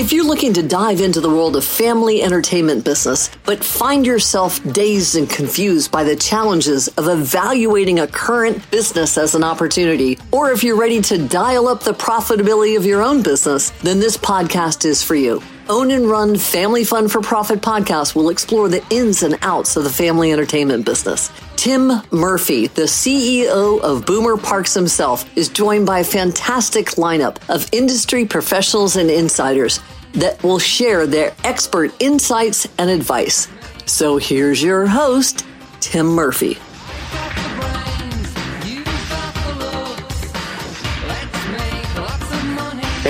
If you're looking to dive into the world of family entertainment business, but find yourself dazed and confused by the challenges of evaluating a current business as an opportunity, or if you're ready to dial up the profitability of your own business, then this podcast is for you. Own and Run Family Fun for Profit podcast will explore the ins and outs of the family entertainment business. Tim Murphy, the CEO of Boomer Parks himself, is joined by a fantastic lineup of industry professionals and insiders that will share their expert insights and advice. So here's your host, Tim Murphy.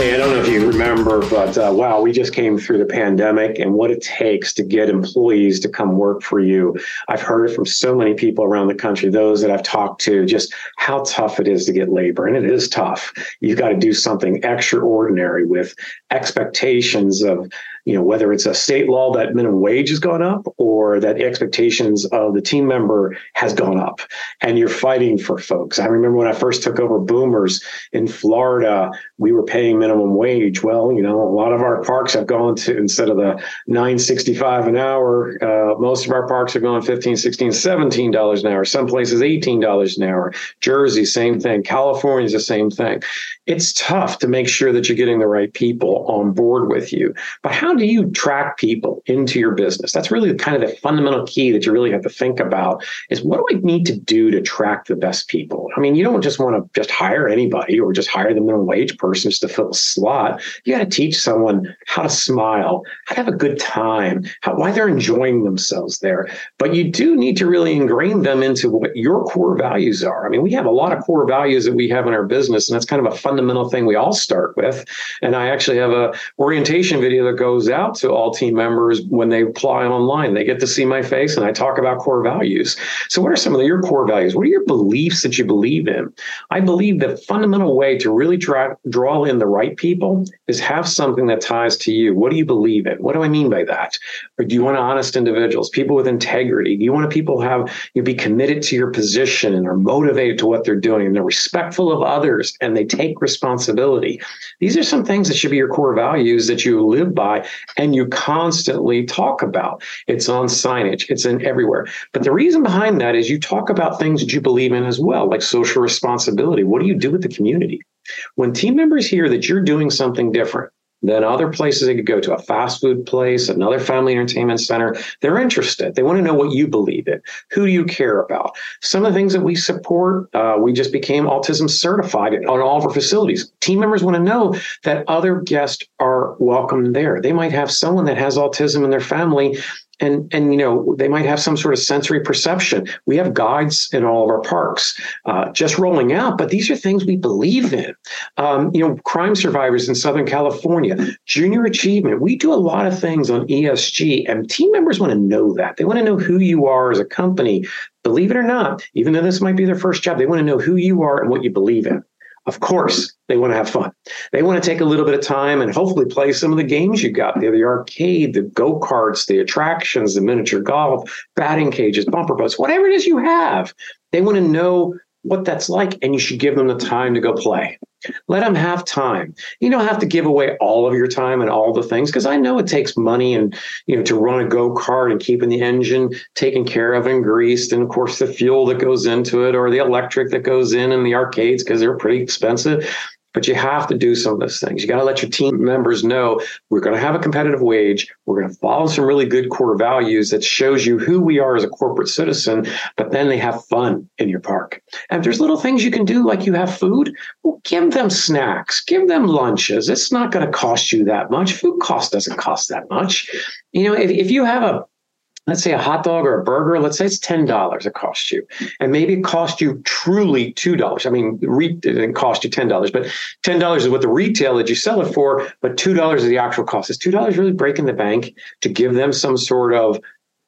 Hey, I don't know if you remember, but uh, wow, we just came through the pandemic and what it takes to get employees to come work for you. I've heard it from so many people around the country, those that I've talked to, just how tough it is to get labor. And it is tough. You've got to do something extraordinary with expectations of you know, whether it's a state law that minimum wage has gone up or that expectations of the team member has gone up and you're fighting for folks. I remember when I first took over boomers in Florida, we were paying minimum wage. Well, you know, a lot of our parks have gone to instead of the 965 an hour, uh, most of our parks are going 15, 16, 17 dollars an hour. Some places 18 dollars an hour. Jersey, same thing. California's the same thing. It's tough to make sure that you're getting the right people on board with you. But how how do you track people into your business? That's really kind of the fundamental key that you really have to think about is what do I need to do to track the best people? I mean, you don't just want to just hire anybody or just hire the minimum wage person just to fill a slot. You got to teach someone how to smile, how to have a good time, how, why they're enjoying themselves there. But you do need to really ingrain them into what your core values are. I mean, we have a lot of core values that we have in our business, and that's kind of a fundamental thing we all start with. And I actually have a orientation video that goes goes out to all team members when they apply online. They get to see my face and I talk about core values. So, what are some of your core values? What are your beliefs that you believe in? I believe the fundamental way to really draw, draw in the right people is have something that ties to you. What do you believe in? What do I mean by that? Or do you want honest individuals, people with integrity? Do you want people have you be committed to your position and are motivated to what they're doing and they're respectful of others and they take responsibility? These are some things that should be your core values that you live by and you constantly talk about. It's on signage, it's in everywhere. But the reason behind that is you talk about things that you believe in as well, like social responsibility. What do you do with the community? When team members hear that you're doing something different, than other places they could go to a fast food place, another family entertainment center. They're interested. They want to know what you believe in. Who do you care about? Some of the things that we support, uh, we just became autism certified on all of our facilities. Team members want to know that other guests are welcome there. They might have someone that has autism in their family and and you know they might have some sort of sensory perception. We have guides in all of our parks uh, just rolling out but these are things we believe in. Um, you know crime survivors in southern california junior achievement. We do a lot of things on esg and team members want to know that. They want to know who you are as a company. Believe it or not even though this might be their first job they want to know who you are and what you believe in of course, they want to have fun. They want to take a little bit of time and hopefully play some of the games you got there the arcade, the go karts, the attractions, the miniature golf, batting cages, bumper boats, whatever it is you have. They want to know what that's like, and you should give them the time to go play. Let them have time. You don't have to give away all of your time and all the things because I know it takes money and you know to run a go kart and keeping the engine taken care of and greased, and of course the fuel that goes into it or the electric that goes in in the arcades because they're pretty expensive. But you have to do some of those things. You got to let your team members know we're going to have a competitive wage. We're going to follow some really good core values that shows you who we are as a corporate citizen, but then they have fun in your park. And if there's little things you can do, like you have food, well, give them snacks, give them lunches. It's not going to cost you that much. Food cost doesn't cost that much. You know, if, if you have a let's say a hot dog or a burger, let's say it's $10 it costs you. And maybe it cost you truly $2. I mean, it didn't cost you $10, but $10 is what the retail that you sell it for, but $2 is the actual cost. Is $2 really breaking the bank to give them some sort of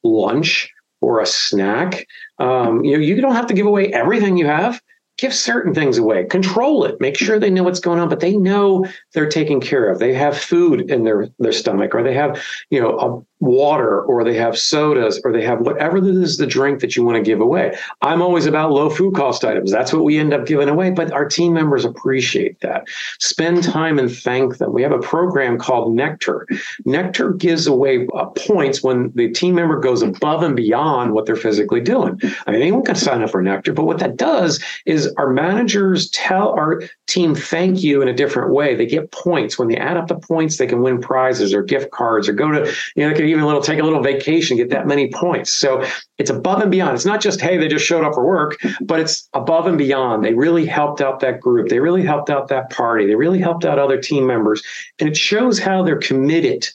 lunch or a snack? Um, you know, you don't have to give away everything you have give certain things away, control it, make sure they know what's going on, but they know they're taken care of. They have food in their, their stomach, or they have, you know, water, or they have sodas, or they have whatever is the drink that you want to give away. I'm always about low food cost items. That's what we end up giving away, but our team members appreciate that. Spend time and thank them. We have a program called Nectar. Nectar gives away uh, points when the team member goes above and beyond what they're physically doing. I mean, anyone can sign up for Nectar, but what that does is our managers tell our team thank you in a different way. They get points. When they add up the points, they can win prizes or gift cards or go to, you know, they can even little take a little vacation, get that many points. So it's above and beyond. It's not just, hey, they just showed up for work, but it's above and beyond. They really helped out that group. They really helped out that party. They really helped out other team members. And it shows how they're committed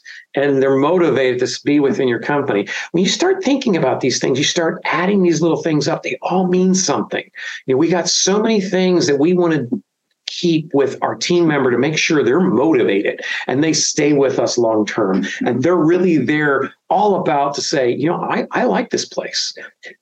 and they're motivated to be within your company. When you start thinking about these things, you start adding these little things up. They all mean something. You know, we got so many things that we want to keep with our team member to make sure they're motivated and they stay with us long term and they're really there all about to say, you know, I, I like this place.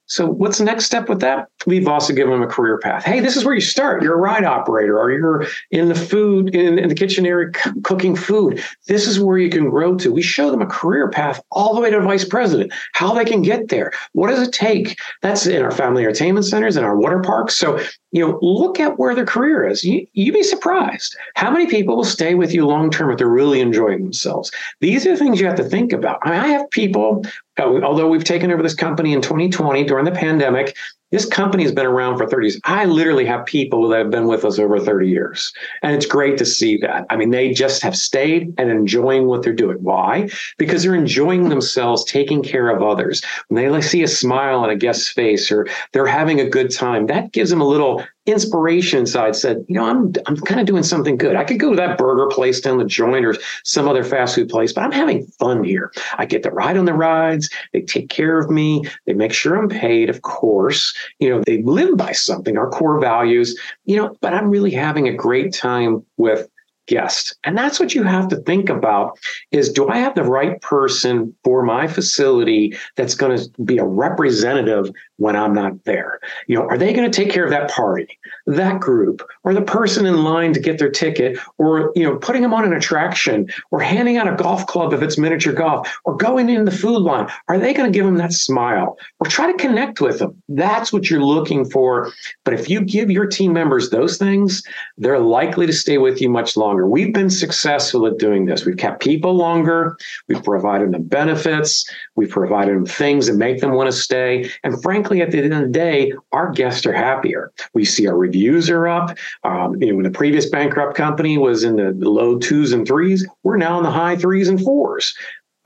So what's the next step with that? We've also given them a career path. Hey, this is where you start. You're a ride operator or you're in the food, in, in the kitchen area c- cooking food. This is where you can grow to. We show them a career path all the way to vice president, how they can get there. What does it take? That's in our family entertainment centers and our water parks. So, you know, look at where their career is. You, you'd be surprised how many people will stay with you long term if they're really enjoying themselves. These are the things you have to think about. I, mean, I have people, uh, although we've taken over this company in 2020 during the pandemic, this company has been around for 30 years. I literally have people that have been with us over 30 years. And it's great to see that. I mean, they just have stayed and enjoying what they're doing. Why? Because they're enjoying themselves, taking care of others. When they see a smile on a guest's face or they're having a good time, that gives them a little inspiration inside said, you know, I'm I'm kind of doing something good. I could go to that burger place down the joint or some other fast food place, but I'm having fun here. I get to ride on the rides. They take care of me. They make sure I'm paid, of course. You know, they live by something, our core values, you know, but I'm really having a great time with guest. And that's what you have to think about is do I have the right person for my facility that's going to be a representative when I'm not there? You know, are they going to take care of that party, that group, or the person in line to get their ticket, or you know, putting them on an attraction, or handing out a golf club if it's miniature golf, or going in the food line? Are they going to give them that smile, or try to connect with them? That's what you're looking for. But if you give your team members those things, they're likely to stay with you much longer. We've been successful at doing this. We've kept people longer. We've provided them benefits. We've provided them things that make them want to stay. And frankly frankly, at the end of the day, our guests are happier. We see our reviews are up. Um, you know, when the previous bankrupt company was in the low twos and threes, we're now in the high threes and fours.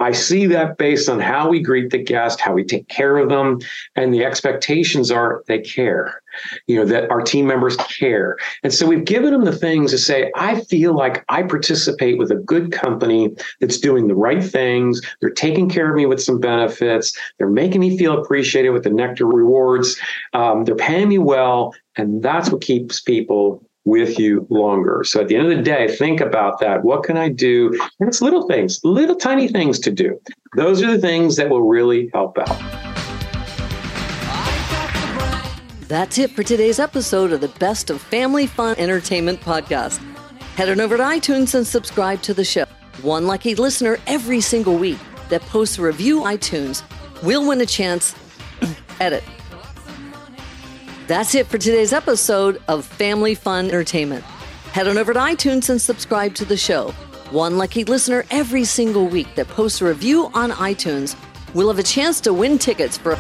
I see that based on how we greet the guest, how we take care of them, and the expectations are they care, you know, that our team members care. And so we've given them the things to say, I feel like I participate with a good company that's doing the right things. They're taking care of me with some benefits. They're making me feel appreciated with the nectar rewards. Um, they're paying me well. And that's what keeps people with you longer. So at the end of the day, think about that. What can I do? And it's little things, little tiny things to do. Those are the things that will really help out. That's it for today's episode of the Best of Family Fun Entertainment Podcast. Head on over to iTunes and subscribe to the show. One lucky listener every single week that posts a review iTunes will win a chance. edit that's it for today's episode of Family Fun Entertainment. Head on over to iTunes and subscribe to the show. One lucky listener every single week that posts a review on iTunes will have a chance to win tickets for.